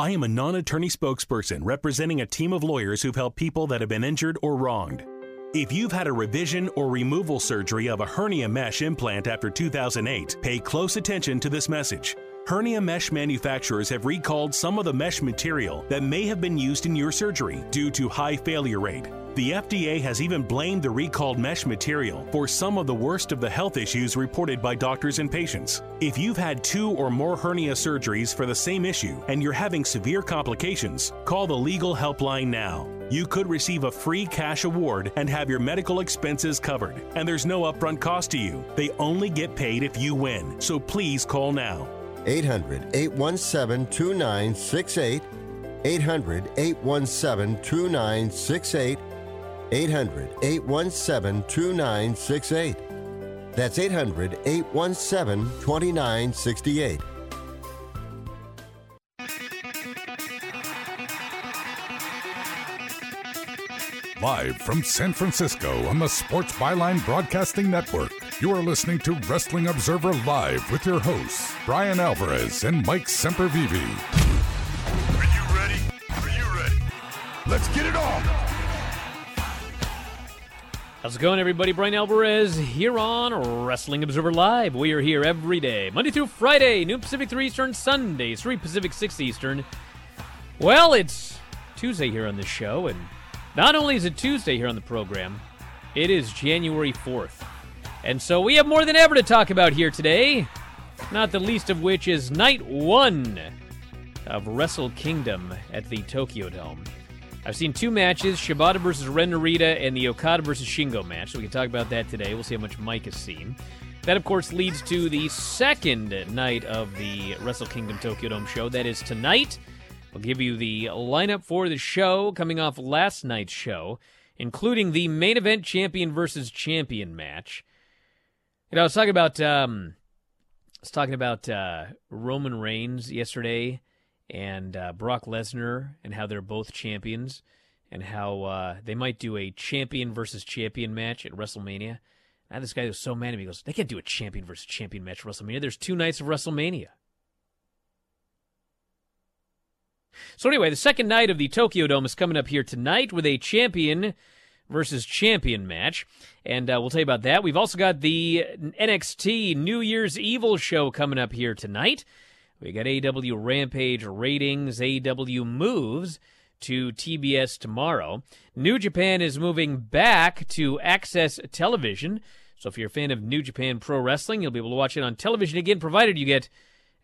I am a non attorney spokesperson representing a team of lawyers who've helped people that have been injured or wronged. If you've had a revision or removal surgery of a hernia mesh implant after 2008, pay close attention to this message. Hernia mesh manufacturers have recalled some of the mesh material that may have been used in your surgery due to high failure rate. The FDA has even blamed the recalled mesh material for some of the worst of the health issues reported by doctors and patients. If you've had two or more hernia surgeries for the same issue and you're having severe complications, call the legal helpline now. You could receive a free cash award and have your medical expenses covered. And there's no upfront cost to you. They only get paid if you win. So please call now. 800 817 2968. 800 817 2968. 800 817 2968. That's 800 817 2968. Live from San Francisco on the Sports Byline Broadcasting Network, you are listening to Wrestling Observer Live with your hosts, Bryan Alvarez and Mike Sempervive. Are you ready? Are you ready? Let's get it on! How's it going, everybody? Bryan Alvarez here on Wrestling Observer Live. We are here every day, Monday through Friday, noon Pacific 3 Eastern, Sunday, 3 Pacific 6 Eastern. Well, it's Tuesday here on the show, and not only is it Tuesday here on the program, it is January 4th. And so we have more than ever to talk about here today, not the least of which is night one of Wrestle Kingdom at the Tokyo Dome. I've seen two matches Shibata versus Ren Narita and the Okada versus Shingo match, so we can talk about that today. We'll see how much Mike has seen. That, of course, leads to the second night of the Wrestle Kingdom Tokyo Dome show. That is tonight. We'll give you the lineup for the show coming off last night's show, including the main event champion versus champion match. You know, I was talking about um, I was talking about uh, Roman Reigns yesterday and uh, Brock Lesnar and how they're both champions and how uh, they might do a champion versus champion match at WrestleMania. Now this guy was so mad at me. He goes, they can't do a champion versus champion match at WrestleMania. There's two nights of WrestleMania. So anyway, the second night of the Tokyo Dome is coming up here tonight with a champion versus champion match, and uh, we'll tell you about that. We've also got the NXT New Year's Evil show coming up here tonight. We got AEW Rampage ratings, AEW moves to TBS tomorrow. New Japan is moving back to AXS Television. So if you're a fan of New Japan Pro Wrestling, you'll be able to watch it on television again, provided you get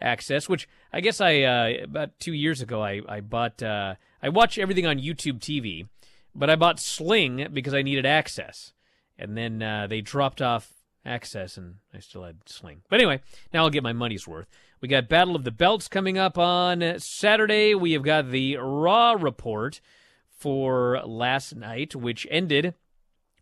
AXS. Which I guess I uh, about two years ago I I bought uh, I watch everything on YouTube TV, but I bought Sling because I needed AXS, and then uh, they dropped off AXS, and I still had Sling. But anyway, now I'll get my money's worth. We got Battle of the Belts coming up on Saturday. We have got the Raw report for last night, which ended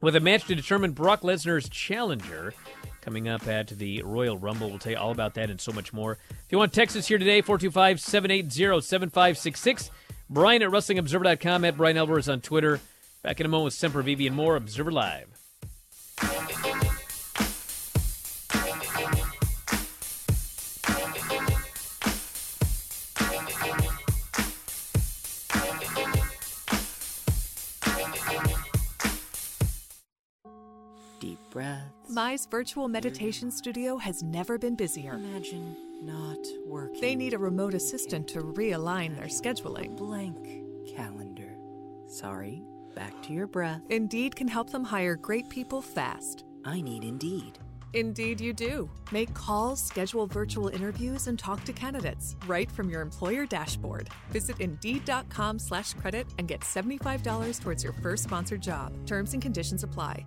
with a match to determine Brock Lesnar's challenger coming up at the Royal Rumble. We'll tell you all about that and so much more. If you want Texas here today, 425 780 7566. Bryan at WrestlingObserver.com, at Bryan Alvarez on Twitter. Back in a moment with Sempervive and more. Observer Live. Virtual meditation studio has never been busier. Imagine not working. They need a remote assistant to realign their scheduling. blank calendar. Sorry, back to your breath. Indeed can help them hire great people fast. I need Indeed. Indeed, you do. Make calls, schedule virtual interviews, and talk to candidates right from your employer dashboard. Visit Indeed.com slash credit and get $75 towards your first sponsored job. Terms and conditions apply.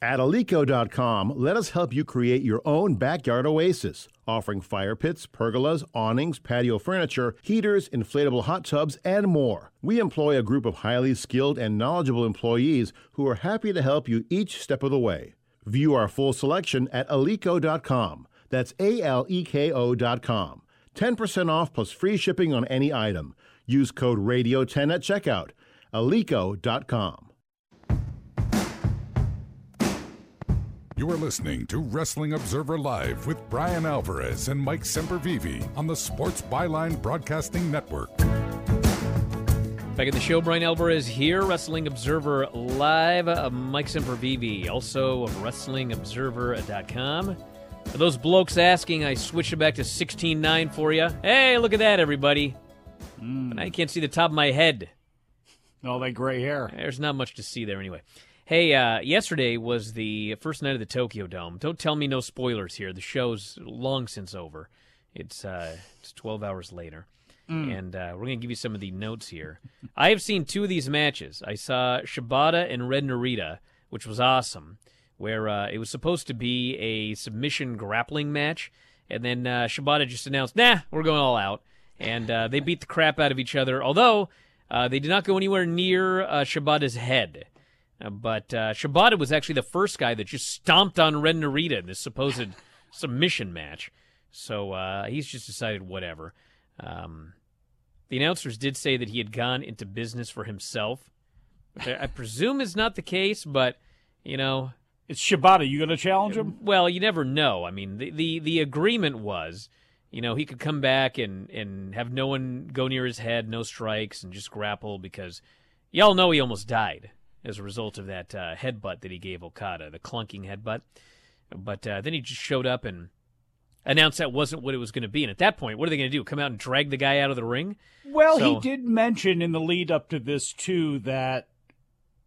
At Aleko.com, let us help you create your own backyard oasis, offering fire pits, pergolas, awnings, patio furniture, heaters, inflatable hot tubs, and more. We employ a group of highly skilled and knowledgeable employees who are happy to help you each step of the way. View our full selection at Aleko.com. That's A L E K O.com. 10% off plus free shipping on any item. Use code RADIO10 at checkout. Aleko.com. You are listening to Wrestling Observer Live with Bryan Alvarez and Mike Sempervive on the Sports Byline Broadcasting Network. Back at the show, Bryan Alvarez here, Wrestling Observer Live. Uh, Mike Sempervive, also of WrestlingObserver.com. For those blokes asking, I switched it back to 16.9 for you. Hey, look at that, everybody. Mm. But I can't see the top of my head. All that gray hair. There's not much to see there anyway. Hey, uh, yesterday was the first night of the Tokyo Dome. Don't tell me no spoilers here. The show's long since over. It's uh, it's 12 hours later. Mm. And uh, we're going to give you some of the notes here. I have seen two of these matches. I saw Shibata and Ren Narita, which was awesome, where uh, it was supposed to be a submission grappling match. And then uh, Shibata just announced, nah, we're going all out. And uh, they beat the crap out of each other, although uh, they did not go anywhere near uh, Shibata's head. But uh, Shibata was actually the first guy that just stomped on Ren Narita in this supposed submission match. So uh, he's just decided whatever. Um, the announcers did say that he had gone into business for himself, which I, I presume is not the case. But you know, It's Shibata. You going to challenge him? well, you never know. I mean, the, the the agreement was, you know, he could come back and and have no one go near his head, no strikes, and just grapple because y'all know he almost died as a result of that uh, headbutt that he gave Okada, the clunking headbutt. But uh, then he just showed up and announced that wasn't what it was going to be. And at that point, what are they going to do? Come out and drag the guy out of the ring? Well, So- he did mention in the lead up to this too that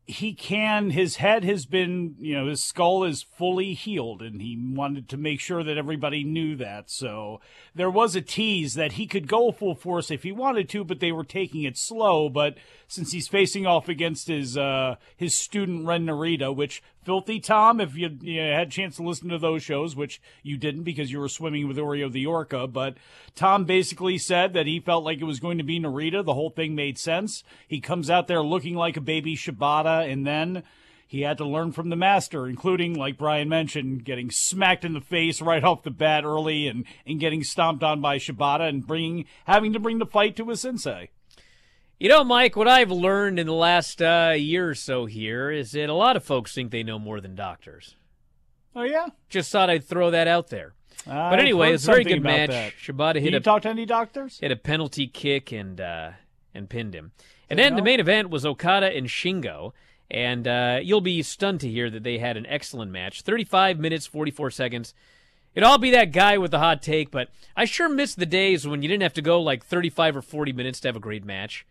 he can his head has been you know his skull is fully healed and he wanted to make sure that everybody knew that so there was a tease that he could go full force if he wanted to but they were taking it slow but since he's facing off against his uh his student Ren Narita which filthy Tom if you, you had a chance to listen to those shows which you didn't because you were swimming with Oreo the Orca but Tom basically said that he felt like it was going to be Narita the whole thing made sense he comes out there looking like a baby Shibata and then he had to learn from the master, including, like Bryan mentioned, getting smacked in the face right off the bat early and, and getting stomped on by Shibata and bringing having to bring the fight to his sensei. You know, Mike, what I've learned in the last uh, year or so here is that a lot of folks think they know more than doctors. Oh yeah. Just thought I'd throw that out there. But anyway, it's a very good match. that. Shibata Did hit you a talk to any doctors? hit a penalty kick and uh, and pinned him. And then the main event was Okada and Shingo. And uh, you'll be stunned to hear that they had an excellent match 35 minutes, 44 seconds. It'd all be that guy with the hot take, but I sure miss the days when you didn't have to go like 35 or 40 minutes to have a great match.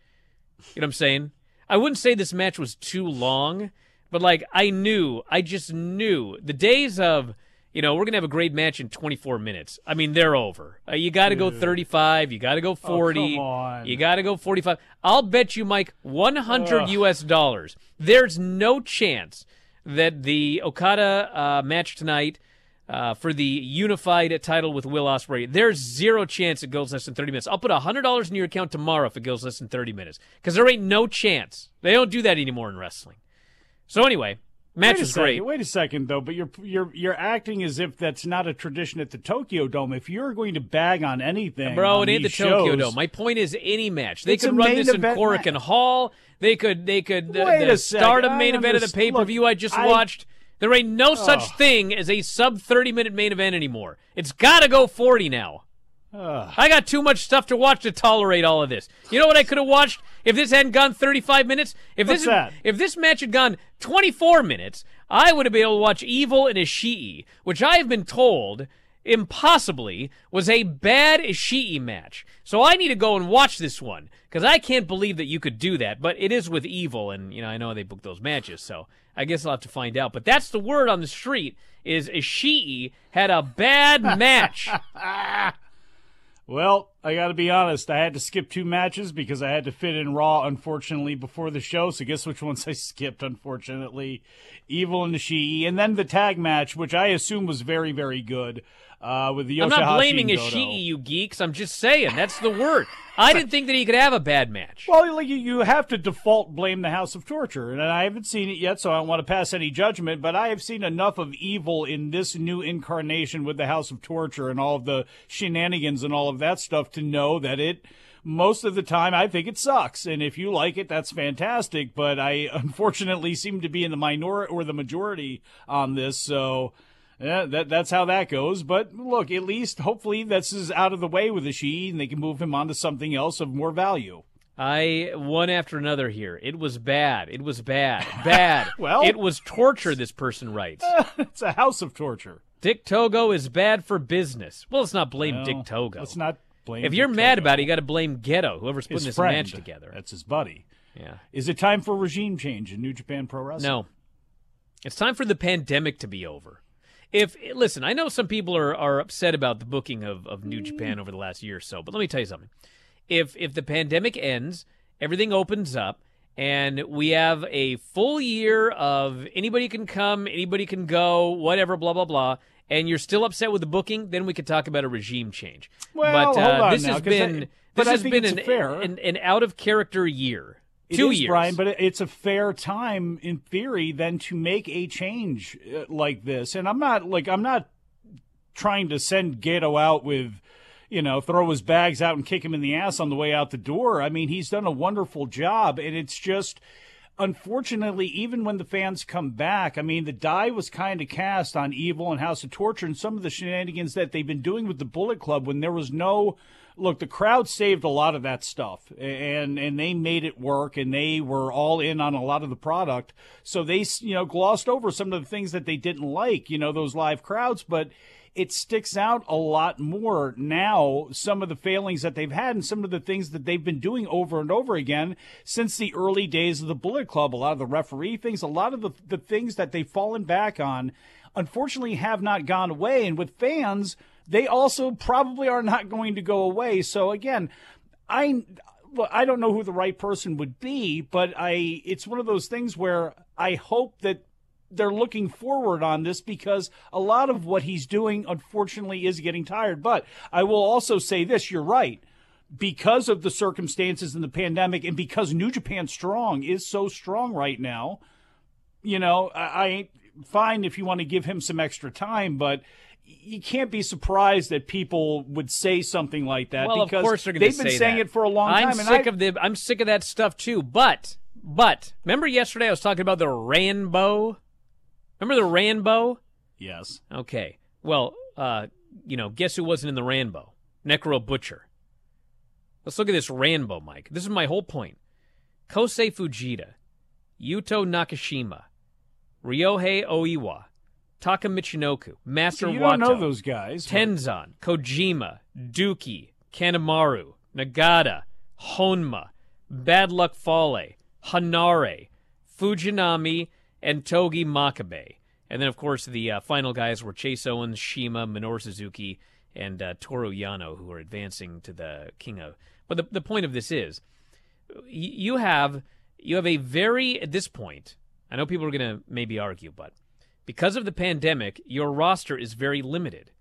You know what I'm saying? I wouldn't say this match was too long, But like I knew, I just knew the days of you know we're gonna have a great match in 24 minutes. I mean they're over. Uh, you got to go 35. You got to go 40. come on. You got to go 45. I'll bet you, Mike, 100 Ugh. U.S. dollars. There's no chance that the Okada uh, match tonight. Uh, for the unified title with Will Ospreay, there's zero chance it goes less than 30 minutes. I'll put $100 in your account tomorrow if it goes less than 30 minutes because there ain't no chance. They don't do that anymore in wrestling. So anyway, match wait a second, great. Wait a second, though. But you're you're you're acting as if that's not a tradition at the Tokyo Dome. If you're going to bag on anything, Bro, on it ain't the these Tokyo Dome. My point is any match. They could run this in Korakuen Hall. They could they could the, Wait the a second. start I main event of the pay per view I just I- watched. There ain't no such Oh. thing as a sub 30 minute main event anymore. It's got to go 40 now. Ugh. I got too much stuff to watch to tolerate all of this. You know what I could have watched if this hadn't gone 35 minutes? If What's this that? if this match had gone 24 minutes, I would have been able to watch Evil and Ishii, which I have been told impossibly was a bad Ishii match. So I need to go and watch this one because I can't believe that you could do that. But it is with Evil, and you know I know they booked those matches, so I guess I'll have to find out. But that's the word on the street: is Ishii had a bad match. Well, I got to be honest. I had to skip two matches because I had to fit in Raw, unfortunately, before the show. So guess which ones I skipped, unfortunately? Evil and Ishii, and then the tag match, which I assume was very, very good, uh, with the I'm not blaming. Ishii, you geeks. I'm just saying that's the word. I didn't think that he could have a bad match. Well, like you, you have to default blame the House of Torture, and I haven't seen it yet, so I don't want to pass any judgment. But I have seen enough of evil in this new incarnation with the House of Torture and all of the shenanigans and all of that stuff to know that it. Most of the time, I think it sucks, and if you like it, that's fantastic. But I unfortunately seem to be in the minority or the majority on this, so yeah, that that's how that goes. But look, at least hopefully this is out of the way with Ishii, and they can move him on to something else of more value. I one after another here. It was bad. It was bad. Bad. Well- it was torture. This person writes. it's a house of torture. Dick Togo is bad for business. Well, let's not blame Well, Dick Togo. Let's not blame. if you're mad Togo. about it, you got to blame Gedo, whoever's putting his this friend. match together. That's his buddy. Yeah. Is it time for regime change in New Japan Pro Wrestling? No. It's time for the pandemic to be over. If listen, I know some people are, are upset about the booking of, of New Japan over the last year or so, but let me tell you something. If if the pandemic ends, everything opens up, and we have a full year of anybody can come, anybody can go, whatever, blah blah blah, and you're still upset with the booking, then we could talk about a regime change. Well, but uh, hold on this now, has I- been but this has been it's an, an an out of character year. It Two is, years, Bryan, but it's a fair time in theory then to make a change uh, like this. And I'm not like I'm not trying to send Gedo out with, you know, throw his bags out and kick him in the ass on the way out the door. I mean, he's done a wonderful job, and it's just. Unfortunately, even when the fans come back, I mean, the die was kind of cast on Evil and House of Torture and some of the shenanigans that they've been doing with the Bullet Club when there was no look, the crowd saved a lot of that stuff, and and they made it work, and they were all in on a lot of the product. So they, you know, glossed over some of the things that they didn't like, you know, those live crowds, but it sticks out a lot more now. Some of the failings that they've had, and some of the things that they've been doing over and over again since the early days of the Bullet Club. A lot of the referee things, a lot of the the things that they've fallen back on. Unfortunately, have not gone away, and with fans, they also probably are not going to go away. So again, I I don't know who the right person would be, but I it's one of those things where I hope that they're looking forward on this because a lot of what he's doing unfortunately is getting tired. But I will also say this, you're right. Because of the circumstances in the pandemic and because New Japan Strong is so strong right now, you know, I, I fine if you want to give him some extra time, but you can't be surprised that people would say something like that well, because of course they're they've say been saying that. it for a long I'm time. and sick of the. I'm sick of that stuff too. But but remember yesterday I was talking about the rainbow. Remember the rainbow? Yes. Okay. Well, uh, you know, guess who wasn't in the rainbow? Necro Butcher. Let's look at this rainbow, Mike. This is my whole point. Kosei Fujita, Yuto Nakashima, Ryohei Oiwa, Taka Michinoku, Master you Wato, know those guys. Tenzan, Kojima, DOUKI, Kanemaru, Nagata, Honma, Bad Luck Fale, Hanare, Fujinami, and Togi Makabe. And then, of course, the uh, final guys were Chase Owens, CIMA, Minoru Suzuki, and uh, Toru Yano, who are advancing to the King of. But the, the point of this is, you have you have a very at this point. I know people are going to maybe argue, but because of the pandemic, your roster is very limited.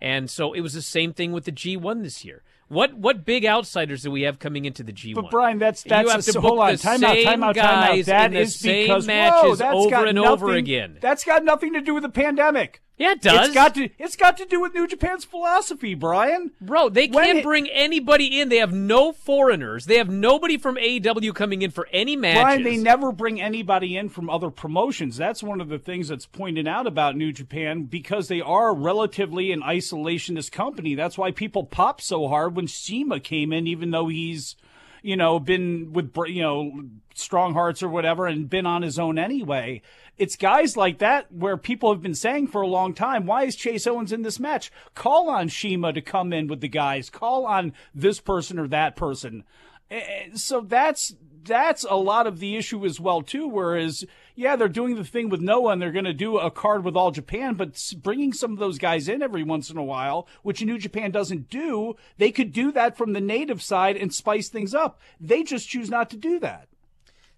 And so it was the same thing with the G1 this year. What what big outsiders do we have coming into the G1? But Bryan, that's that's you have a, to hold on, the time out, time out, time guys out. That is because matches whoa, that's over got and nothing, over again. That's got nothing to do with the pandemic. Yeah, it does. It's got to it's got to do with New Japan's philosophy, Bryan. Bro, they When can't it- bring anybody in. They have no foreigners. They have nobody from AEW coming in for any matches. Bryan, they never bring anybody in from other promotions. That's one of the things that's pointed out about New Japan because they are relatively an isolationist company. That's why people pop so hard when CIMA came in, even though he's, you know, been with, you know, strong hearts or whatever and been on his own anyway. It's guys like that where people have been saying for a long time, why is Chase Owens in this match? Call on CIMA to come in with the guys. Call on this person or that person. Eh, so that's that's a lot of the issue as well too. Whereas, yeah, they're doing the thing with Noah and they're going to do a card with all Japan, but bringing some of those guys in every once in a while, which New Japan doesn't do, they could do that from the native side and spice things up. They just choose not to do that.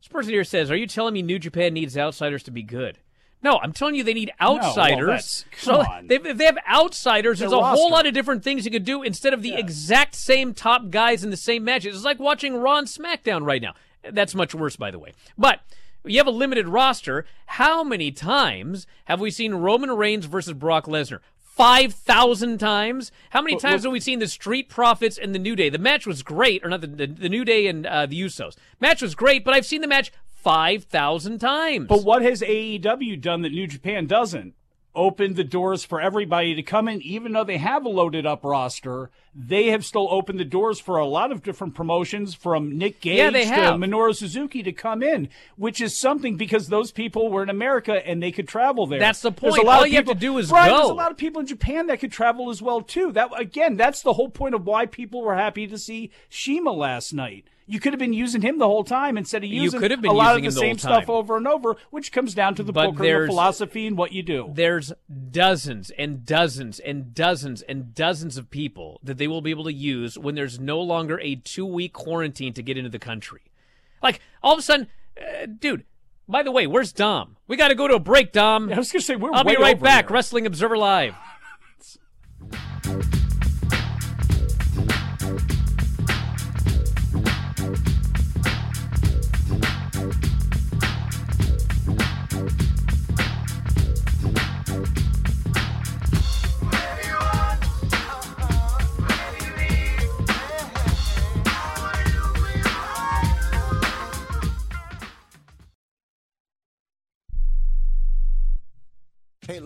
This person here says, "Are you telling me New Japan needs outsiders to be good?" No, I'm telling you they need well, outsiders. that's- so come on. they, if they have outsiders, there's a whole lot of different things you could do instead of the exact same top guys in the same matches. It's like watching Raw and SmackDown right now. That's much worse, by the way. But you have a limited roster. How many times have we seen Roman Reigns versus Brock Lesnar? Five thousand times. How many But- times but- have we seen the Street Profits and the New Day? The match was great, or not the the, the New Day and uh, the Usos. Match was great, but I've seen the match five thousand times. But what has AEW done that New Japan doesn't? Opened the doors for everybody to come in, even though they have a loaded up roster. They have still opened the doors for a lot of different promotions, from Nick Gage Yeah, to have. Minoru Suzuki to come in, which is something because those people were in America and they could travel there. That's the There's point. a lot All of you have to people- do is Bryan, go. There's a lot of people in Japan that could travel as well too. That again, that's the whole point of why people were happy to see CIMA last night. You could have been using him the whole time instead of using could have been a lot of the the same time. stuff over and over, which comes down to the But book and the philosophy and what you do. There's dozens and dozens and dozens and dozens of people that they will be able to use when there's no longer a two week quarantine to get into the country. Like, all of a sudden, uh, dude, by the way, where's Dom? We got to go to a break, Dom. I was going to say, we're I'll be right back. here. Wrestling Observer Live.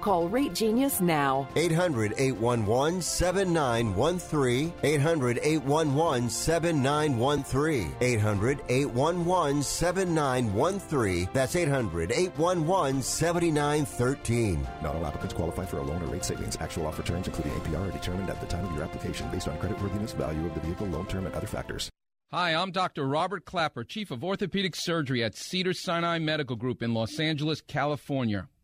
Call Rate Genius now. 800 811 7913. 800 811 7913. 800 811 7913. That's 800 811 7913. Not all applicants qualify for a loan or rate savings. Actual offer terms, including APR, are determined at the time of your application based on creditworthiness, value of the vehicle, loan term, and other factors. Hi, I'm Dr. Robert Klapper, Chief of Orthopedic Surgery at Cedar Sinai Medical Group in Los Angeles, California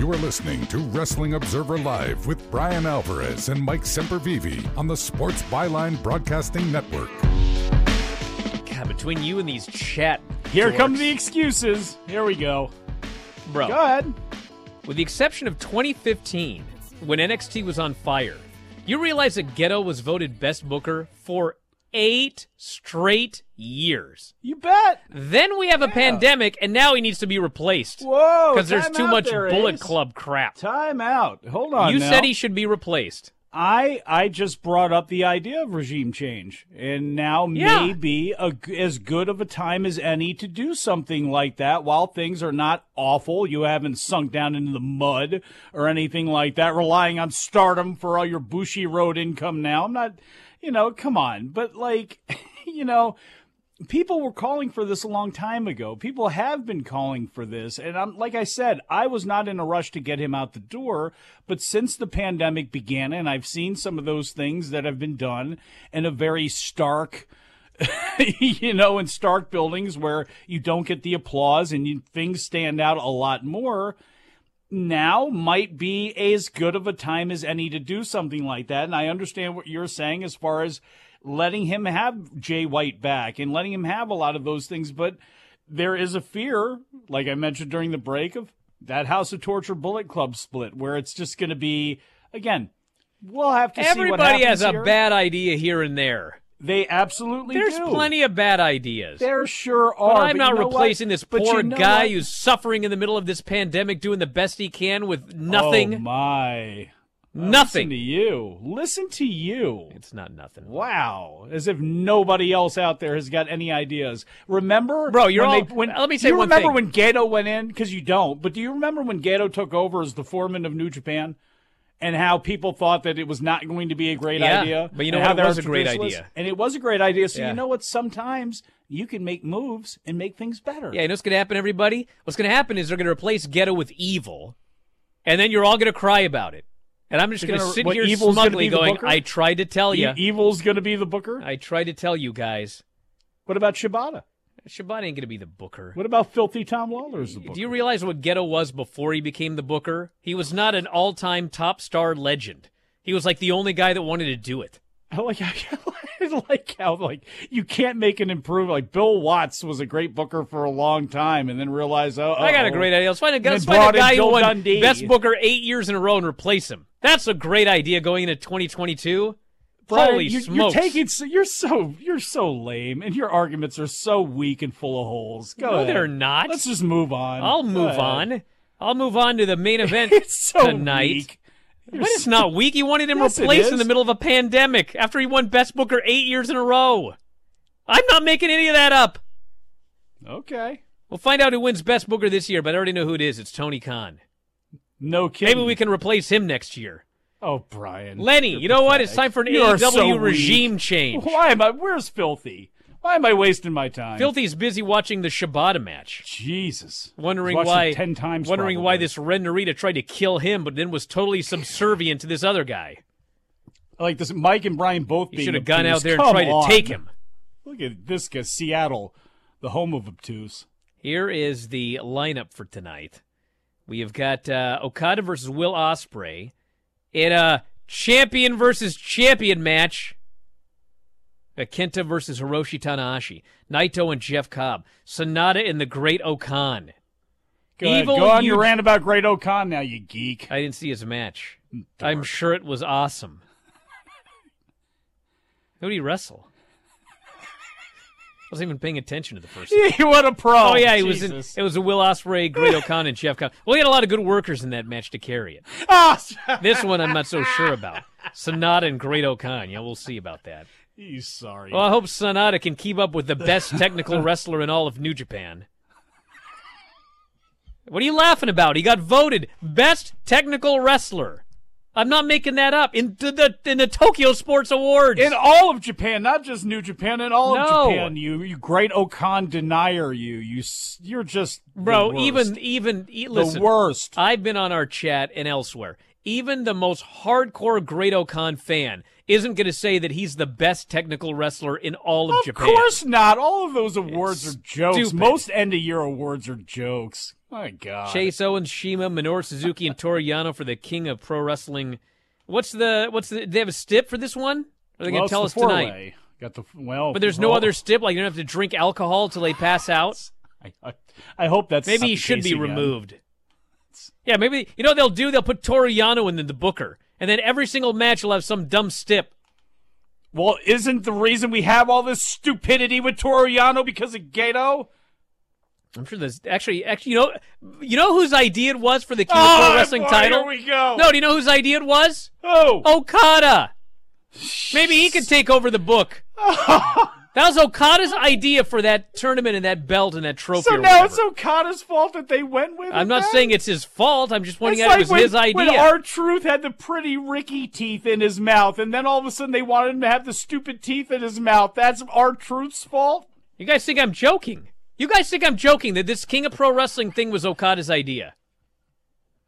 You are listening to Wrestling Observer Live with Bryan Alvarez and Mike Sempervive on the Sports Byline Broadcasting Network. God, between you and these chat. Here dorks. come the excuses. Here we go. Bro. Go ahead. With the exception of 2015, when NXT was on fire, you realize that Gedo was voted Best Booker for eight straight years. You bet. Then we have a pandemic, and now he needs to be replaced. Whoa! Because there's too much there, Bullet. Club crap. Time out. Hold on. You now. said he should be replaced. I I just brought up the idea of regime change, and now Yeah. may be a as good of a time as any to do something like that while things are not awful. You haven't sunk down into the mud or anything like that, relying on stardom for all your Bushiroad income. Now I'm not, you know, come on, but like, you know. People were calling for this a long time ago. People have been calling for this. And I'm, like I said, I was not in a rush to get him out the door. But since the pandemic began, and I've seen some of those things that have been done in a very stark, you know, in stark buildings where you don't get the applause and you, things stand out a lot more. Now might be as good of a time as any to do something like that. And I understand what you're saying as far as letting him have Jay White back and letting him have a lot of those things. But there is a fear, like I mentioned during the break, of that House of Torture Bullet Club split, where it's just going to be, again, we'll have to see what Everybody has a here. bad idea here and there. They absolutely There's do. plenty of bad ideas. There sure But are. I'm not replacing what? this poor you know guy what? who's suffering in the middle of this pandemic, doing the best he can with oh, nothing. Oh my! Uh, nothing. Listen to you. Listen to you. It's not nothing. Wow, as if nobody else out there has got any ideas. Remember, Bro, you're when all- they- when, let me say do you one remember thing. when Gedo went in? Because you don't, but do you remember when Gedo took over as the foreman of New Japan? And how people thought that it was not going to be a great Yeah, idea. but you know how that was a great idea. And it was a great idea. So Yeah. you know what? Sometimes you can make moves and make things better. Yeah, you know what's going to happen, everybody? What's going to happen is they're going to replace Gedo with Evil, and then you're all going to cry about it. And I'm just going to sit what, here smugly going. I tried to tell you. E- Evil's going to be the booker. I tried to tell you guys. What about Shibata? Shibata ain't going to be the booker. What about Filthy Tom Lawler as the booker? Do you realize what Gedo was before he became the booker? He was not an all-time top star legend. He was like the only guy that wanted to do it. I like how I like how like you can't make an improvement. Like Bill Watts was a great booker for a long time, and then realized, oh, I got a great idea. Let's find a, let's find a guy who won Dundee. best booker eight years in a row and replace him. That's a great idea going into 2022. Bryan, uh, Holy you, smokes! You're taking so- you're so you're so lame, and your arguments are so weak and full of holes. Go no, ahead. they're not. Let's just move on. I'll move on. I'll move on to the main event It's so tonight. weak. You're But it's so- not weak. He wanted him Yes, replaced in the middle of a pandemic after he won Best Booker eight years in a row. I'm not making any of that up. Okay. We'll find out who wins Best Booker this year, but I already know who it is. It's Tony Khan. No kidding. Maybe we can replace him next year. Oh, Bryan. Lenny, you know what? It's time for an You AEW so weak. regime change. Why am I? Where's Filthy? Why am I wasting my time? Filthy's busy watching the Shibata match. Jesus. Wondering why 10 times wondering probably. why this Ren Narita tried to kill him, but then was totally subservient to this other guy. I like this. Mike and Bryan both. Should have gone out there and Come tried to take him. Look at this guy, Seattle, the home of obtuse. Here is the lineup for tonight. We have got uh, Okada versus Will Ospreay in a champion versus champion match. Kenta versus Hiroshi Tanahashi. Naito and Jeff Cobb. Sanada and the Great-O-Khan. Go, ahead, Evil go on your Eug- rant about Great-O-Khan now, you geek. I didn't see his match. Mm, I'm sure it was awesome. Who did he wrestle? I wasn't even paying attention to the first. what a pro! Oh yeah, he was. In, it was a Will Ospreay, Great-O-Khan, and Jeff Cobb. Well, he had a lot of good workers in that match to carry it. Ah, This one I'm not so sure about. Sanada and Great-O-Khan. Yeah, we'll see about that. you sorry. Well, I hope Sanada can keep up with the best technical wrestler in all of New Japan. What are you laughing about? He got voted best technical wrestler. I'm not making that up in the, the in the Tokyo Sports Awards. in all of Japan, not just New Japan, in all No. of Japan, you you Great-O-Khan denier, you You you're just the Bro, even even listen, worst. I've been on our chat and elsewhere. Even the most hardcore Great-O-Khan fan isn't going to say that he's the best technical wrestler in all of, Of Japan. Of course not. All of those awards are jokes. stupid. Most end of year awards are jokes. My God. Chase Owens, CIMA, Minoru Suzuki, and Toru Yano for the King of Pro Wrestling. What's the what's the? Do they have a stip for this one? Or are they Well, going it's to tell us tonight? four-way. Got the well, But there's no well, other stip. Like you don't have to drink alcohol till they pass out. I, I, I hope that's Maybe he should be again. removed. Yeah, maybe you know what they'll do. They'll put Toru Yano in the Booker, and then every single match will have some dumb stip. Well, isn't the reason we have all this stupidity with Toru Yano because of Gedo? I'm sure there's actually actually you know you know whose idea it was for the King of Oh, Pro Wrestling boy, title. here we go. No, do you know whose idea it was? Oh, Okada. Maybe he could take over the book. that was Okada's idea for that tournament and that belt and that trophy. so now it's Okada's fault that they went with. It? I'm not saying it's his fault. I'm just pointing It's out like it was when, his idea. When our truth had the pretty Ricky teeth in his mouth, and then all of a sudden they wanted him to have the stupid teeth in his mouth. That's R-Truth's fault. You guys think I'm joking? You guys think I'm joking that this King of Pro Wrestling thing was Okada's idea?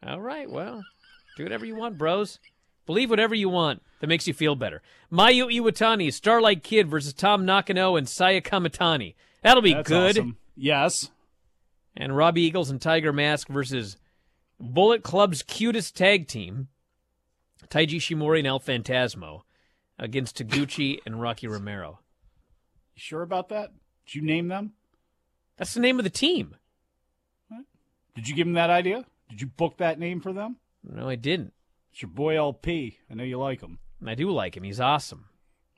All right, well, do whatever you want, bros. Believe whatever you want that makes you feel better. Mayu Iwatani, Starlight Kid versus Tam Nakano and Saya Kamitani. That'll be That's good. awesome. Yes. And Robbie Eagles and Tiger Mask versus Bullet Club's cutest tag team, Taiji Ishimori and El Phantasmo, against Taguchi and Rocky Romero. You sure about that? Did you name them? That's the name of the team. Did you give them that idea? Did you book that name for them? No, I didn't. It's your boy LP. I know you like him. And I do like him. He's awesome.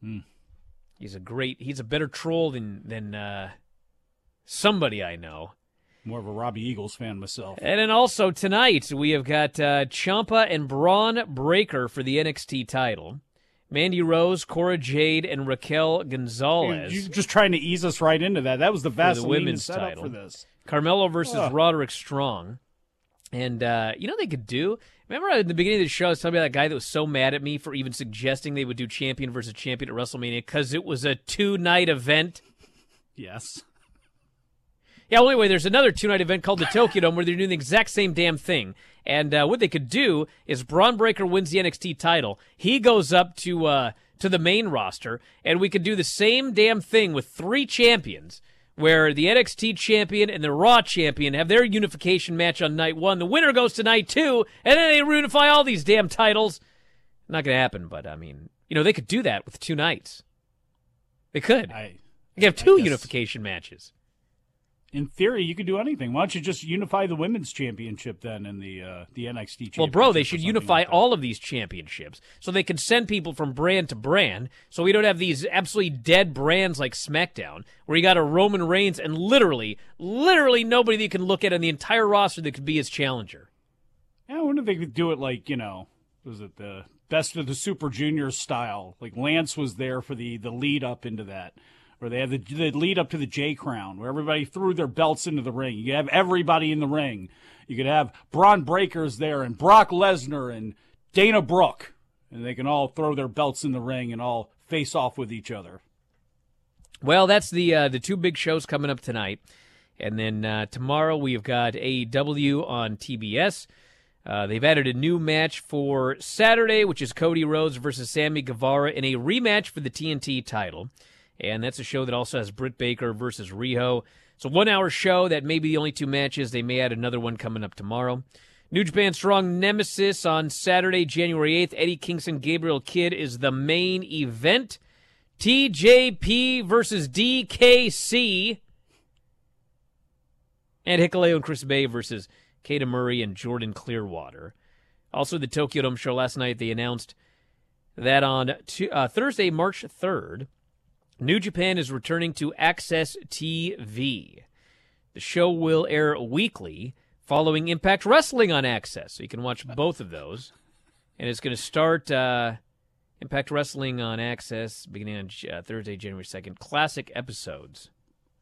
Hmm. He's a great. He's a better troll than than uh, somebody I know. More of a Robbie Eagles fan myself. And then also tonight we have got uh, Ciampa and Bron Breakker for the NXT title. Mandy Rose, Cora Jade, and Raquel Gonzalez. You're just trying to ease us right into that. That was the for Vaseline the women's setup title. for this. Carmelo versus Ugh. Roderick Strong. And uh, you know what they could do? Remember at the beginning of the show, I was telling you about that guy that was so mad at me for even suggesting they would do champion versus champion at WrestleMania because it was a two night event. Yes. Yeah, well, anyway, there's another two night event called the Tokyo Dome where they're doing the exact same damn thing. And uh, what they could do is Bron Breakker wins the NXT title. He goes up to uh, to the main roster, and we could do the same damn thing with three champions, where the NXT champion and the Raw champion have their unification match on night one. The winner goes to night two, and then they unify all these damn titles. Not going to happen, but I mean, you know, they could do that with two nights. They could. I, they could have two unification matches. In theory, you could do anything. Why don't you just unify the women's championship then in the uh, the NXT championship? Well, bro, they should unify like all of these championships so they can send people from brand to brand so we don't have these absolutely dead brands like SmackDown where you got a Roman Reigns and literally, literally nobody that you can look at on the entire roster that could be his challenger. Yeah, I wonder if they could do it like you know, was it the best of the Super Juniors style? Like Lance was there for the the lead up into that, where they had the, the lead up to the J Crown, where everybody threw their belts into the ring. You could have everybody in the ring. You could have Bron Breakkers there and Brock Lesnar and Dana Brooke, and they can all throw their belts in the ring and all face off with each other. Well, that's the uh, the two big shows coming up tonight, and then uh, tomorrow we have got AEW on TBS. Uh, they've added a new match for Saturday, which is Cody Rhodes versus Sammy Guevara in a rematch for the TNT title. And that's a show that also has Britt Baker versus Riho. It's a one hour show that may be the only two matches. They may add another one coming up tomorrow. New Japan Strong Nemesis on Saturday, January 8th. Eddie Kingston, Gabriel Kidd is the main event. TJP versus DKC. And Hikuleo and Chris Bey versus Kata Murray and Jordan Clearwater. Also, the Tokyo Dome show last night, they announced that on t- uh, Thursday, March 3rd, New Japan is returning to AXS TV. The show will air weekly following Impact Wrestling on AXS, so you can watch both of those. And it's going to start uh, Impact Wrestling on AXS beginning on uh, Thursday, January 2nd. Classic episodes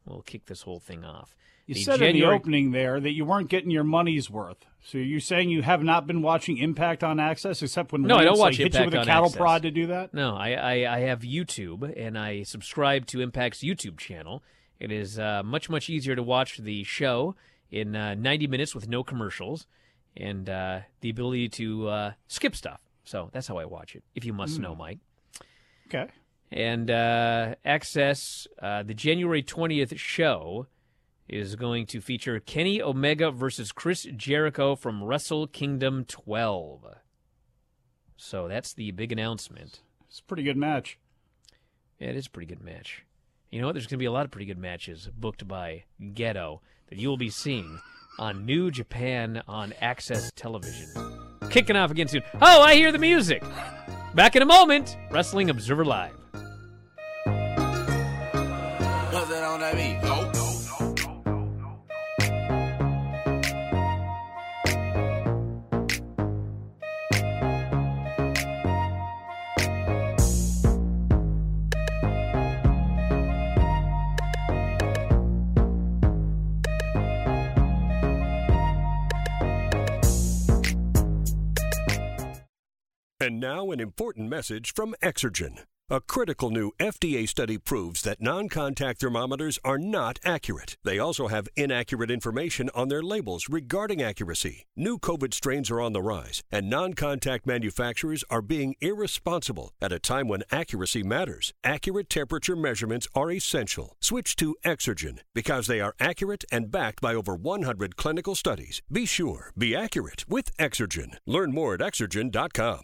will kick this whole thing off. You said January- in the opening there that you weren't getting your money's worth. So you're saying you have not been watching Impact on AXS except when No, I don't watch like, hit Impact you with a cattle AXS. prod to do that. No, I, I, I have YouTube and I subscribe to Impact's YouTube channel. It is uh, much, much easier to watch the show in uh, 90 minutes with no commercials and uh, the ability to uh, skip stuff. So that's how I watch it, if you must Hmm. know, Mike. Okay. And uh, AXS, uh, the January 20th show is going to feature Kenny Omega versus Chris Jericho from Wrestle Kingdom 12. So that's the big announcement. It's a pretty good match. Yeah, it is a pretty good match. You know what? There's going to be a lot of pretty good matches booked by Gedo that you will be seeing on New Japan on AXS Television. Kicking off again soon. Oh, I hear the music. Back in a moment. Wrestling Observer Live. Now, an important message from Exergen. A critical new FDA study proves that non contact thermometers are not accurate. They also have inaccurate information on their labels regarding accuracy. New COVID strains are on the rise, and non contact manufacturers are being irresponsible at a time when accuracy matters. Accurate temperature measurements are essential. Switch to Exergen because they are accurate and backed by over 100 clinical studies. Be sure, be accurate with Exergen. Learn more at exergen.com.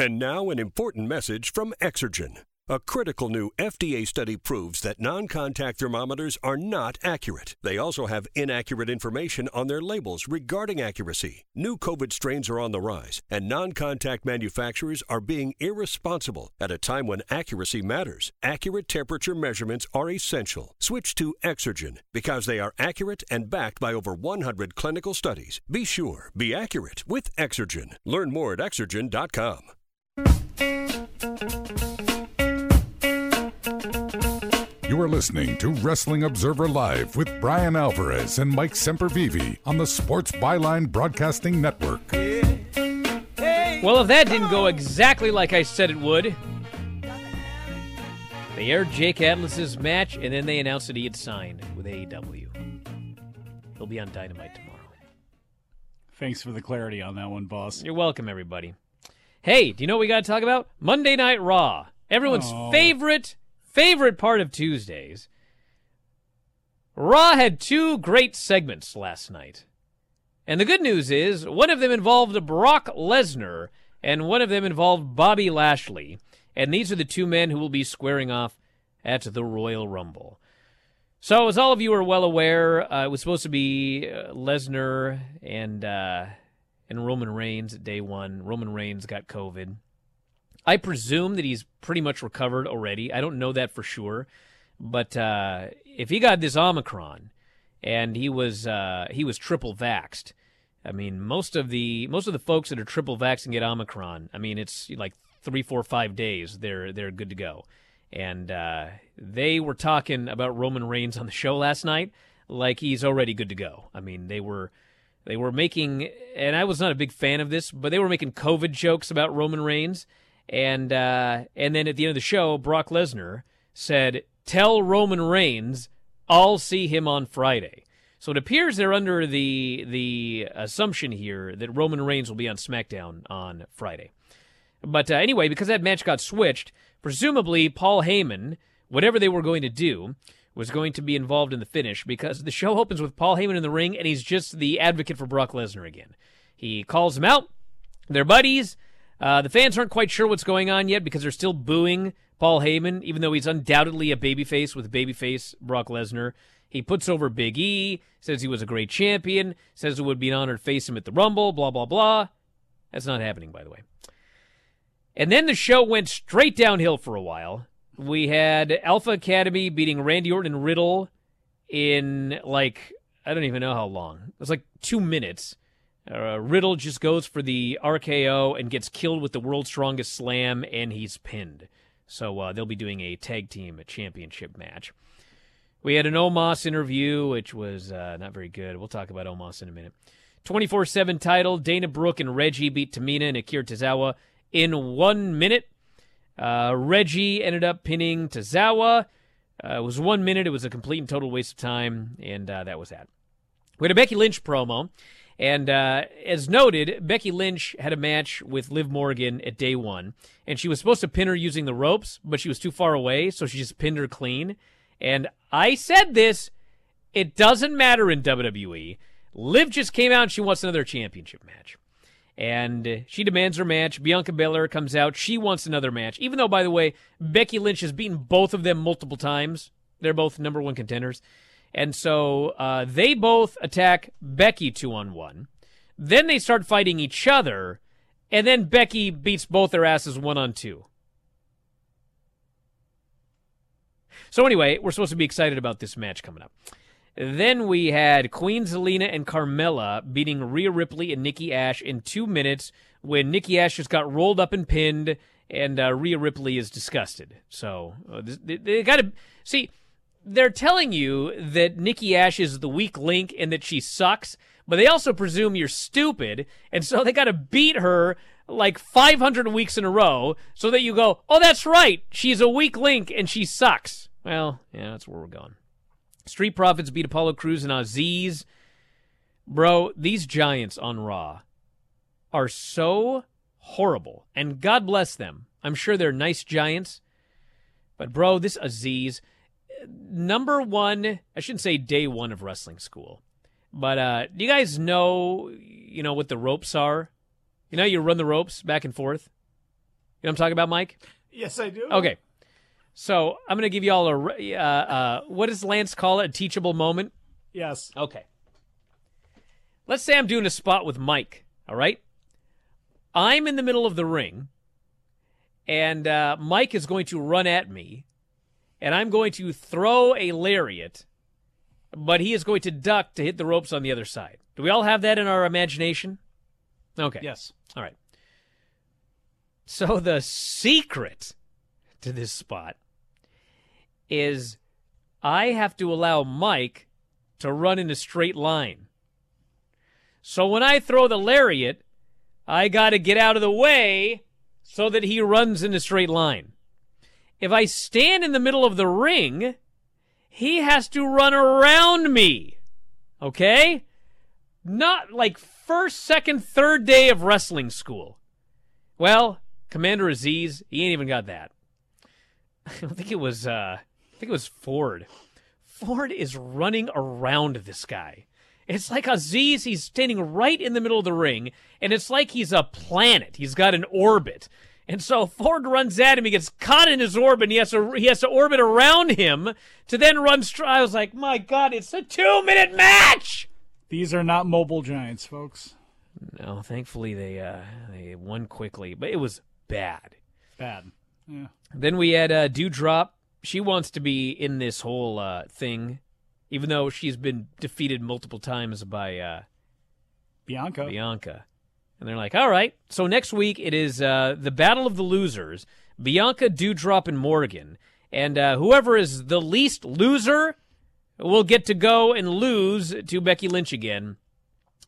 And now, an important message from Exergen. A critical new FDA study proves that non contact thermometers are not accurate. They also have inaccurate information on their labels regarding accuracy. New COVID strains are on the rise, and non contact manufacturers are being irresponsible at a time when accuracy matters. Accurate temperature measurements are essential. Switch to Exergen because they are accurate and backed by over 100 clinical studies. Be sure, be accurate with Exergen. Learn more at exergen.com. You are listening to Wrestling Observer Live with Bryan Alvarez and Mike Sempervive on the Sports Byline Broadcasting Network. Well, if that didn't go exactly like I said it would, they aired Jake Atlas's match, and then they announced that he had signed with AEW. He'll be on Dynamite tomorrow. Thanks for the clarity on that one, boss. You're welcome, everybody. Hey, do you know what we got to talk about? Monday Night Raw. Everyone's Oh. favorite, favorite part of Tuesdays. Raw had two great segments last night. And the good news is, one of them involved Brock Lesnar, and one of them involved Bobby Lashley. And these are the two men who will be squaring off at the Royal Rumble. So, as all of you are well aware, uh, it was supposed to be uh, Lesnar and uh, and Roman Reigns at day one. Roman Reigns got COVID. I presume that he's pretty much recovered already. I don't know that for sure, but uh, if he got this Omicron and he was uh, he was triple vaxxed, I mean most of the most of the folks that are triple vaxxed and get Omicron, I mean it's like three, four, five days they're they're good to go. And uh, they were talking about Roman Reigns on the show last night like he's already good to go. I mean they were they were making, and I was not a big fan of this, but they were making COVID jokes about Roman Reigns, and uh, and then at the end of the show, Brock Lesnar said, "Tell Roman Reigns I'll see him on Friday." So it appears they're under the the assumption here that Roman Reigns will be on SmackDown on Friday. But uh, anyway, because that match got switched, presumably Paul Heyman, whatever they were going to do, was going to be involved in the finish because the show opens with Paul Heyman in the ring and he's just the advocate for Brock Lesnar again. He calls him out. They're buddies. Uh, the fans aren't quite sure what's going on yet because they're still booing Paul Heyman, even though he's undoubtedly a babyface with babyface Brock Lesnar. He puts over Big E, says he was a great champion, says it would be an honor to face him at the Rumble, blah, blah, blah. That's not happening, by the way. And then the show went straight downhill for a while. We had Alpha Academy beating Randy Orton and Riddle in like I don't even know how long. It was like two minutes. Uh, Riddle just goes for the RKO and gets killed with the world's strongest slam, and he's pinned. So uh, they'll be doing a tag team championship match. We had an Omos interview, which was uh, not very good. We'll talk about Omos in a minute. 24 7 title. Dana Brooke and Reggie beat Tamina and Akira Tozawa in one minute. Uh, Reggie ended up pinning Tozawa. Uh, it was one minute. It was a complete and total waste of time, and uh, that was that. We had a Becky Lynch promo, and uh, as noted, Becky Lynch had a match with Liv Morgan at day one, and she was supposed to pin her using the ropes, but she was too far away, so she just pinned her clean. And I said this: it doesn't matter in WWE. Liv just came out and she wants another championship match and she demands her match. Bianca Belair comes out. She wants another match, even though, by the way, Becky Lynch has beaten both of them multiple times. They're both number one contenders. And so uh, they both attack Becky two on one. Then they start fighting each other, and then Becky beats both their asses one on two. So, anyway, we're supposed to be excited about this match coming up. Then we had Queen Zelina and Carmella beating Rhea Ripley and Nikki Ash in two minutes when Nikki Ash just got rolled up and pinned, and uh, Rhea Ripley is disgusted. So uh, they, they got to see. They're telling you that Nikki Ash is the weak link and that she sucks, but they also presume you're stupid, and so they got to beat her like 500 weeks in a row so that you go, oh, that's right, she's a weak link and she sucks. Well, yeah, that's where we're going. Street Profits beat Apollo Crews and Aziz. Bro, these giants on Raw are so horrible. And God bless them. I'm sure they're nice giants. But, bro, this Aziz, number one, I shouldn't say day one of wrestling school. But uh, do you guys know, you know, what the ropes are? You know, you run the ropes back and forth. You know what I'm talking about, Mike? Yes, I do. Okay. So I'm going to give you all a uh, uh, what does Lance call it? A teachable moment. Yes. Okay. Let's say I'm doing a spot with Mike. All right. I'm in the middle of the ring, and uh, Mike is going to run at me, and I'm going to throw a lariat, but he is going to duck to hit the ropes on the other side. Do we all have that in our imagination? Okay. Yes. All right. So the secret to this spot is I have to allow Mike to run in a straight line. So when I throw the lariat, I got to get out of the way so that he runs in a straight line. If I stand in the middle of the ring, he has to run around me. Okay? Not like first, second, third day of wrestling school. Well, Commander Aziz, he ain't even got that. I think it was uh I think it was Ford. Ford is running around this guy. It's like Aziz, he's standing right in the middle of the ring, and it's like he's a planet. He's got an orbit. And so Ford runs at him, he gets caught in his orbit, and he has to he has to orbit around him to then run str- I was like, my God, it's a two minute match. These are not mobile giants, folks. No, thankfully they uh they won quickly, but it was bad. Bad. Yeah. Then we had uh, Doudrop. She wants to be in this whole uh, thing, even though she's been defeated multiple times by uh, Bianca. Bianca. And they're like, all right. So next week it is uh, the Battle of the Losers Bianca, Doudrop, and Morgan. And uh, whoever is the least loser will get to go and lose to Becky Lynch again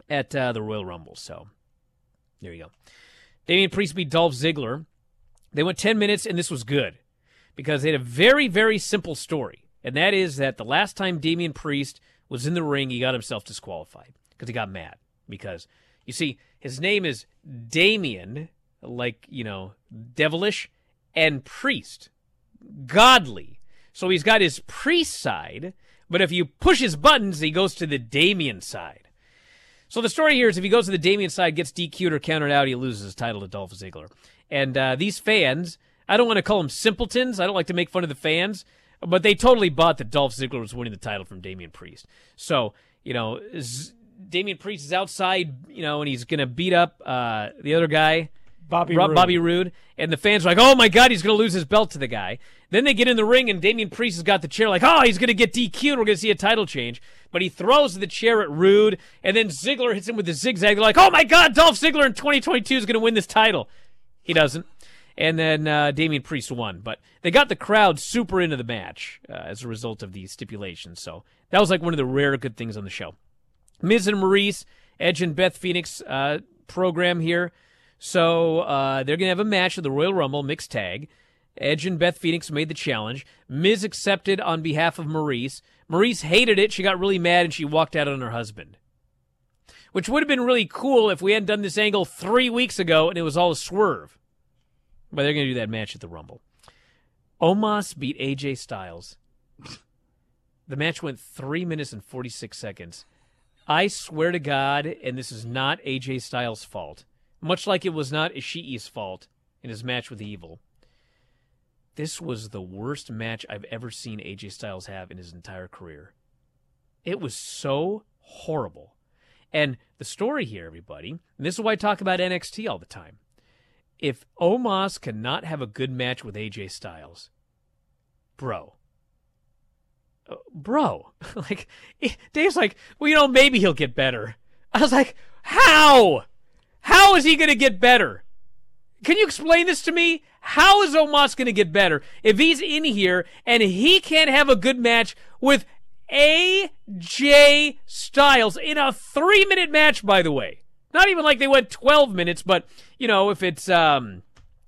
at uh, the Royal Rumble. So there you go. Damian Priest beat Dolph Ziggler. They went 10 minutes, and this was good because they had a very, very simple story. And that is that the last time Damian Priest was in the ring, he got himself disqualified because he got mad. Because, you see, his name is Damian, like, you know, devilish, and priest, godly. So he's got his priest side, but if you push his buttons, he goes to the Damian side. So the story here is if he goes to the Damian side, gets DQ'd or countered out, he loses his title to Dolph Ziggler. And uh, these fans, I don't want to call them simpletons. I don't like to make fun of the fans, but they totally bought that Dolph Ziggler was winning the title from Damian Priest. So, you know, Z- Damian Priest is outside, you know, and he's going to beat up uh, the other guy, Bobby Rob- Roode. Bobby Roode. And the fans are like, oh my God, he's going to lose his belt to the guy. Then they get in the ring, and Damian Priest has got the chair, like, oh, he's going to get DQ'd. We're going to see a title change. But he throws the chair at Roode, and then Ziggler hits him with the zigzag. They're like, oh my God, Dolph Ziggler in 2022 is going to win this title. He doesn't. And then uh, Damian Priest won. But they got the crowd super into the match uh, as a result of these stipulations. So that was like one of the rare good things on the show. Miz and Maryse, Edge and Beth Phoenix uh, program here. So uh, they're going to have a match at the Royal Rumble mixed tag. Edge and Beth Phoenix made the challenge. Miz accepted on behalf of Maryse. Maryse hated it. She got really mad and she walked out on her husband. Which would have been really cool if we hadn't done this angle three weeks ago and it was all a swerve. But they're going to do that match at the Rumble. Omos beat AJ Styles. The match went three minutes and 46 seconds. I swear to God, and this is not AJ Styles' fault, much like it was not Ishii's fault in his match with Evil. This was the worst match I've ever seen AJ Styles have in his entire career. It was so horrible. And the story here, everybody, and this is why I talk about NXT all the time. If Omos cannot have a good match with AJ Styles, bro, uh, bro, like Dave's like, well, you know, maybe he'll get better. I was like, how? How is he going to get better? Can you explain this to me? How is Omos going to get better if he's in here and he can't have a good match with AJ Styles in a three minute match, by the way? Not even like they went 12 minutes, but, you know, if it's, um,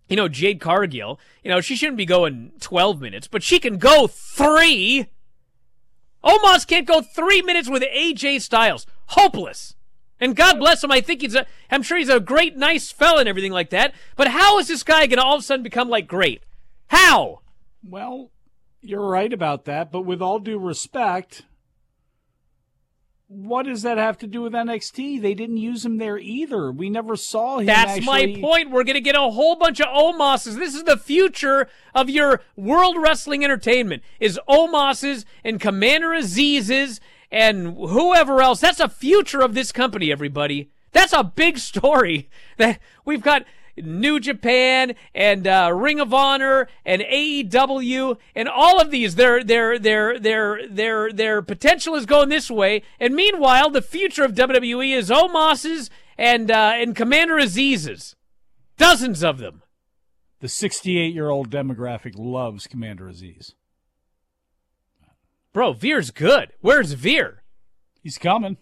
you know, Jade Cargill, you know, she shouldn't be going 12 minutes, but she can go three. Omos can't go three minutes with AJ Styles. Hopeless. And God bless him. I think he's a, I'm sure he's a great, nice fella and everything like that. But how is this guy going to all of a sudden become like great? How? Well, you're right about that, but with all due respect, what does that have to do with NXT? They didn't use him there either. We never saw him. That's actually... my point. We're going to get a whole bunch of Omos's. This is the future of your world wrestling entertainment. Is Omos's and Commander Aziz's and whoever else. That's a future of this company, everybody. That's a big story. That we've got New Japan and uh, Ring of Honor and AEW and all of these. Their their their their their their potential is going this way. And meanwhile, the future of WWE is Omos's and uh, and Commander Aziz's. Dozens of them. The 68 year old demographic loves Commander Aziz. Bro, Veer's good. Where's Veer? He's coming.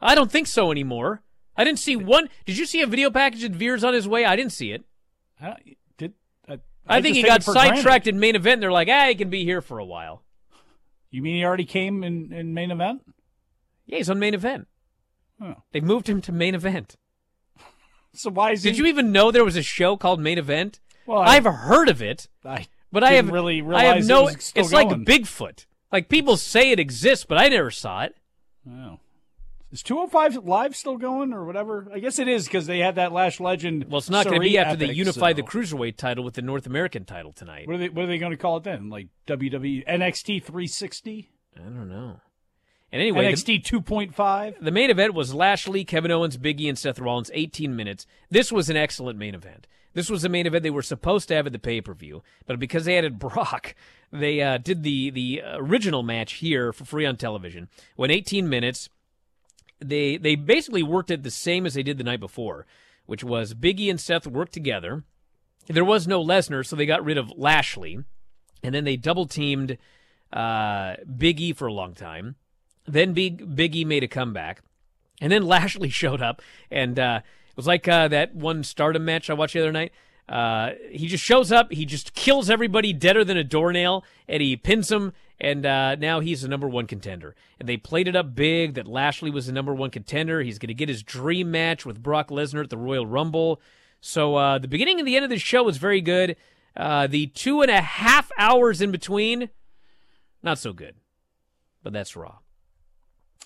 I don't think so anymore. I didn't see one. Did you see a video package that Veer's on his way? I didn't see it. I, did I, I, think he got sidetracked in main event. And they're like, ah, he can be here for a while. You mean he already came in, in main event? Yeah, he's on main event. Oh. They moved him to main event. So why is Did he? you even know there was a show called Main Event? Well, I- I've heard of it, I but I have really I realize have it no. still it's like. Bigfoot. Like people say it exists, but I never saw it. Oh. Is 205 Live still going or whatever? I guess it is because they had that Lash Legend. Well, it's not going to be after they epic, unify the cruiserweight title with the North American title tonight. What are they, what are they going to call it then? Like WWE NXT 360? I don't know. And anyway, the- NXT 2.5? The main event was Lashley, Kevin Owens, Biggie, and Seth Rollins, 18 minutes. This was an excellent main event. This was the main event they were supposed to have at the pay per view, but because they added Brock, they uh, did the the original match here for free on television. Went 18 minutes. They they basically worked it the same as they did the night before, which was Biggie and Seth worked together. There was no Lesnar, so they got rid of Lashley, and then they double teamed uh, Biggie for a long time. Then Big Biggie made a comeback, and then Lashley showed up, and uh, it was like uh, that one Stardom match I watched the other night. Uh, he just shows up, he just kills everybody deader than a doornail, and he pins them, and uh, now he's the number one contender. And they played it up big that Lashley was the number one contender. He's going to get his dream match with Brock Lesnar at the Royal Rumble. So uh, the beginning and the end of the show was very good. Uh, the two and a half hours in between, not so good. But that's Raw.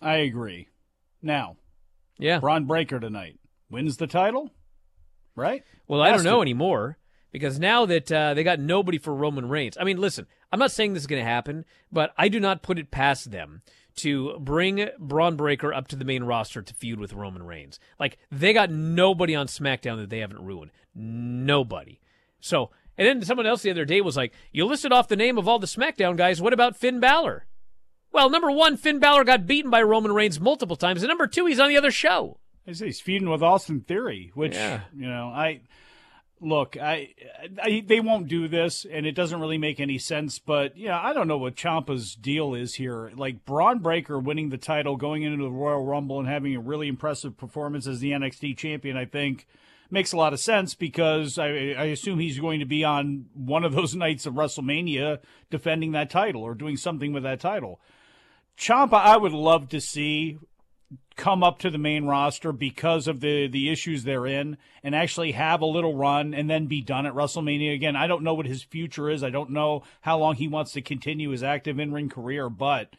I agree. Now, Yeah. Bron Breakker tonight wins the title, right? Well, I don't know to. anymore because now that uh, they got nobody for Roman Reigns. I mean, listen, I'm not saying this is going to happen, but I do not put it past them to bring Bron Breakker up to the main roster to feud with Roman Reigns. Like they got nobody on SmackDown that they haven't ruined. Nobody. So, and then someone else the other day was like, "You listed off the name of all the SmackDown guys. What about Finn Balor?" Well, number one, Finn Balor got beaten by Roman Reigns multiple times, and number two, he's on the other show. I say he's feuding with Austin Theory, which Yeah. you know, I look, I, I they won't do this, and it doesn't really make any sense. But yeah, I don't know what Ciampa's deal is here. Like Bron Breakker winning the title, going into the Royal Rumble, and having a really impressive performance as the NXT champion, I think makes a lot of sense because I, I assume he's going to be on one of those nights of WrestleMania defending that title or doing something with that title. Champa, I would love to see come up to the main roster because of the the issues they're in and actually have a little run and then be done at WrestleMania again. I don't know what his future is. I don't know how long he wants to continue his active in-ring career, but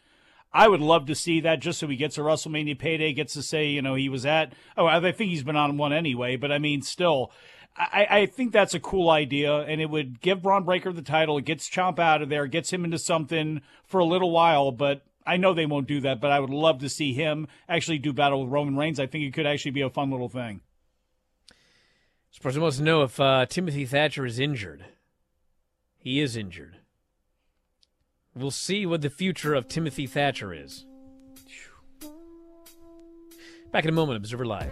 I would love to see that just so he gets a WrestleMania payday, gets to say, you know, he was at oh, I think he's been on one anyway, but I mean still I, I think that's a cool idea, and it would give Bron Breakker the title. It gets Chomp out of there, gets him into something for a little while, but I know they won't do that, but I would love to see him actually do battle with Roman Reigns. I think it could actually be a fun little thing. This person wants to know if uh, Timothy Thatcher is injured. He is injured. We'll see what the future of Timothy Thatcher is. Back in a moment, Observer Live.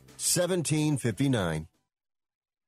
1759.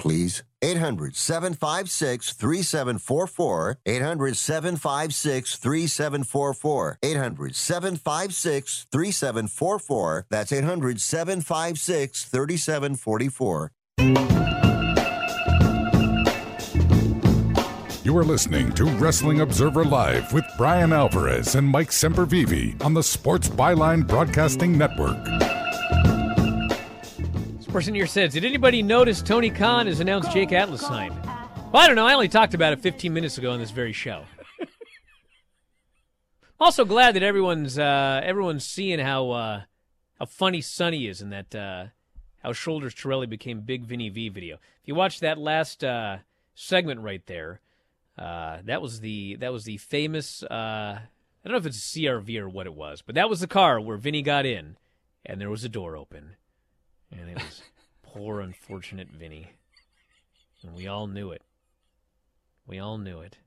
please. 800 756 3744. 800 756 3744. 800 756 3744. That's 800 756 3744. You are listening to Wrestling Observer Live with Bryan Alvarez and Mike Sempervive on the Sports Byline Broadcasting Network. Person here says, Did anybody notice Tony Khan has announced Jake Atlas signed? Well, I don't know. I only talked about it 15 minutes ago on this very show. also glad that everyone's uh, everyone's seeing how uh, how funny Sonny is in that uh, how Shoulders Torelli became Big Vinny V video. If you watch that last uh, segment right there, uh, that was the that was the famous uh, I don't know if it's a CRV or what it was, but that was the car where Vinny got in and there was a door open and it was poor, unfortunate Vinny. And we all knew it. We all knew it.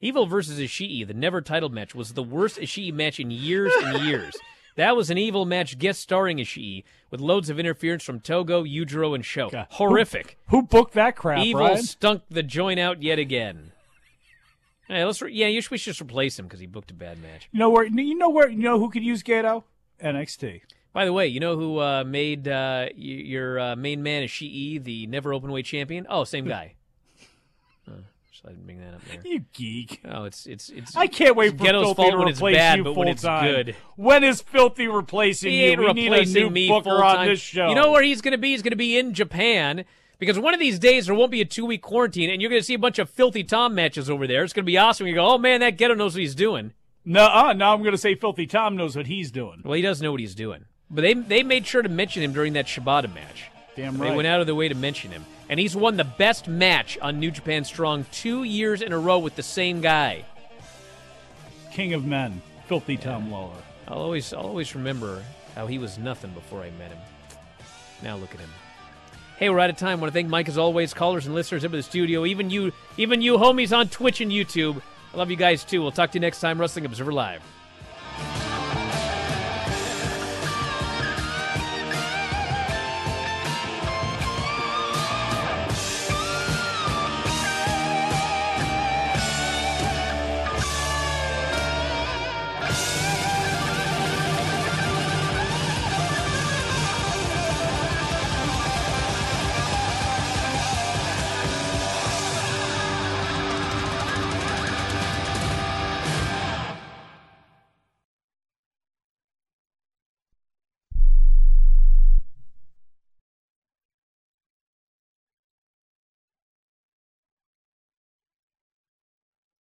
Evil versus Ishii, the never titled match, was the worst Ishii match in years and years. That was an evil match guest starring Ishii with loads of interference from Togo, Yujiro, and Sho. God. Horrific. Who, who, booked that crap? Evil Bryan? stunk the joint out yet again. Hey, let's re- yeah, you should, we should just replace him because he booked a bad match. You know where? You know where? You know who could use Gedo? NXT. By the way, you know who uh, made uh, your uh, main man Ishii the never open weight champion? Oh, same guy. oh, so I didn't bring that up there. You geek. Oh, it's it's it's. I can't wait for Gedo's Filthy fault to when it's replace bad, you but full when it's time. good. When is Filthy replacing He you? We need a replacing new me booker full on time. this show. You know where he's going to be? He's going to be in Japan because one of these days there won't be a two week quarantine, and you're going to see a bunch of Filthy Tom matches over there. It's going to be awesome. You go, oh man, that Ghetto knows what he's doing. No, uh, now I'm going to say Filthy Tom knows what he's doing. Well, he does know what he's doing. But they they made sure to mention him during that Shibata match. Damn right. They went out of their way to mention him. And he's won the best match on New Japan Strong two years in a row with the same guy. King of Men, Filthy Tom Lawlor. I'll always I'll always remember how he was nothing before I met him. Now look at him. Hey, we're out of time. I want to thank Mike as always, callers and listeners into the studio, even you, even you homies on Twitch and YouTube. I love you guys too. We'll talk to you next time, Wrestling Observer Live.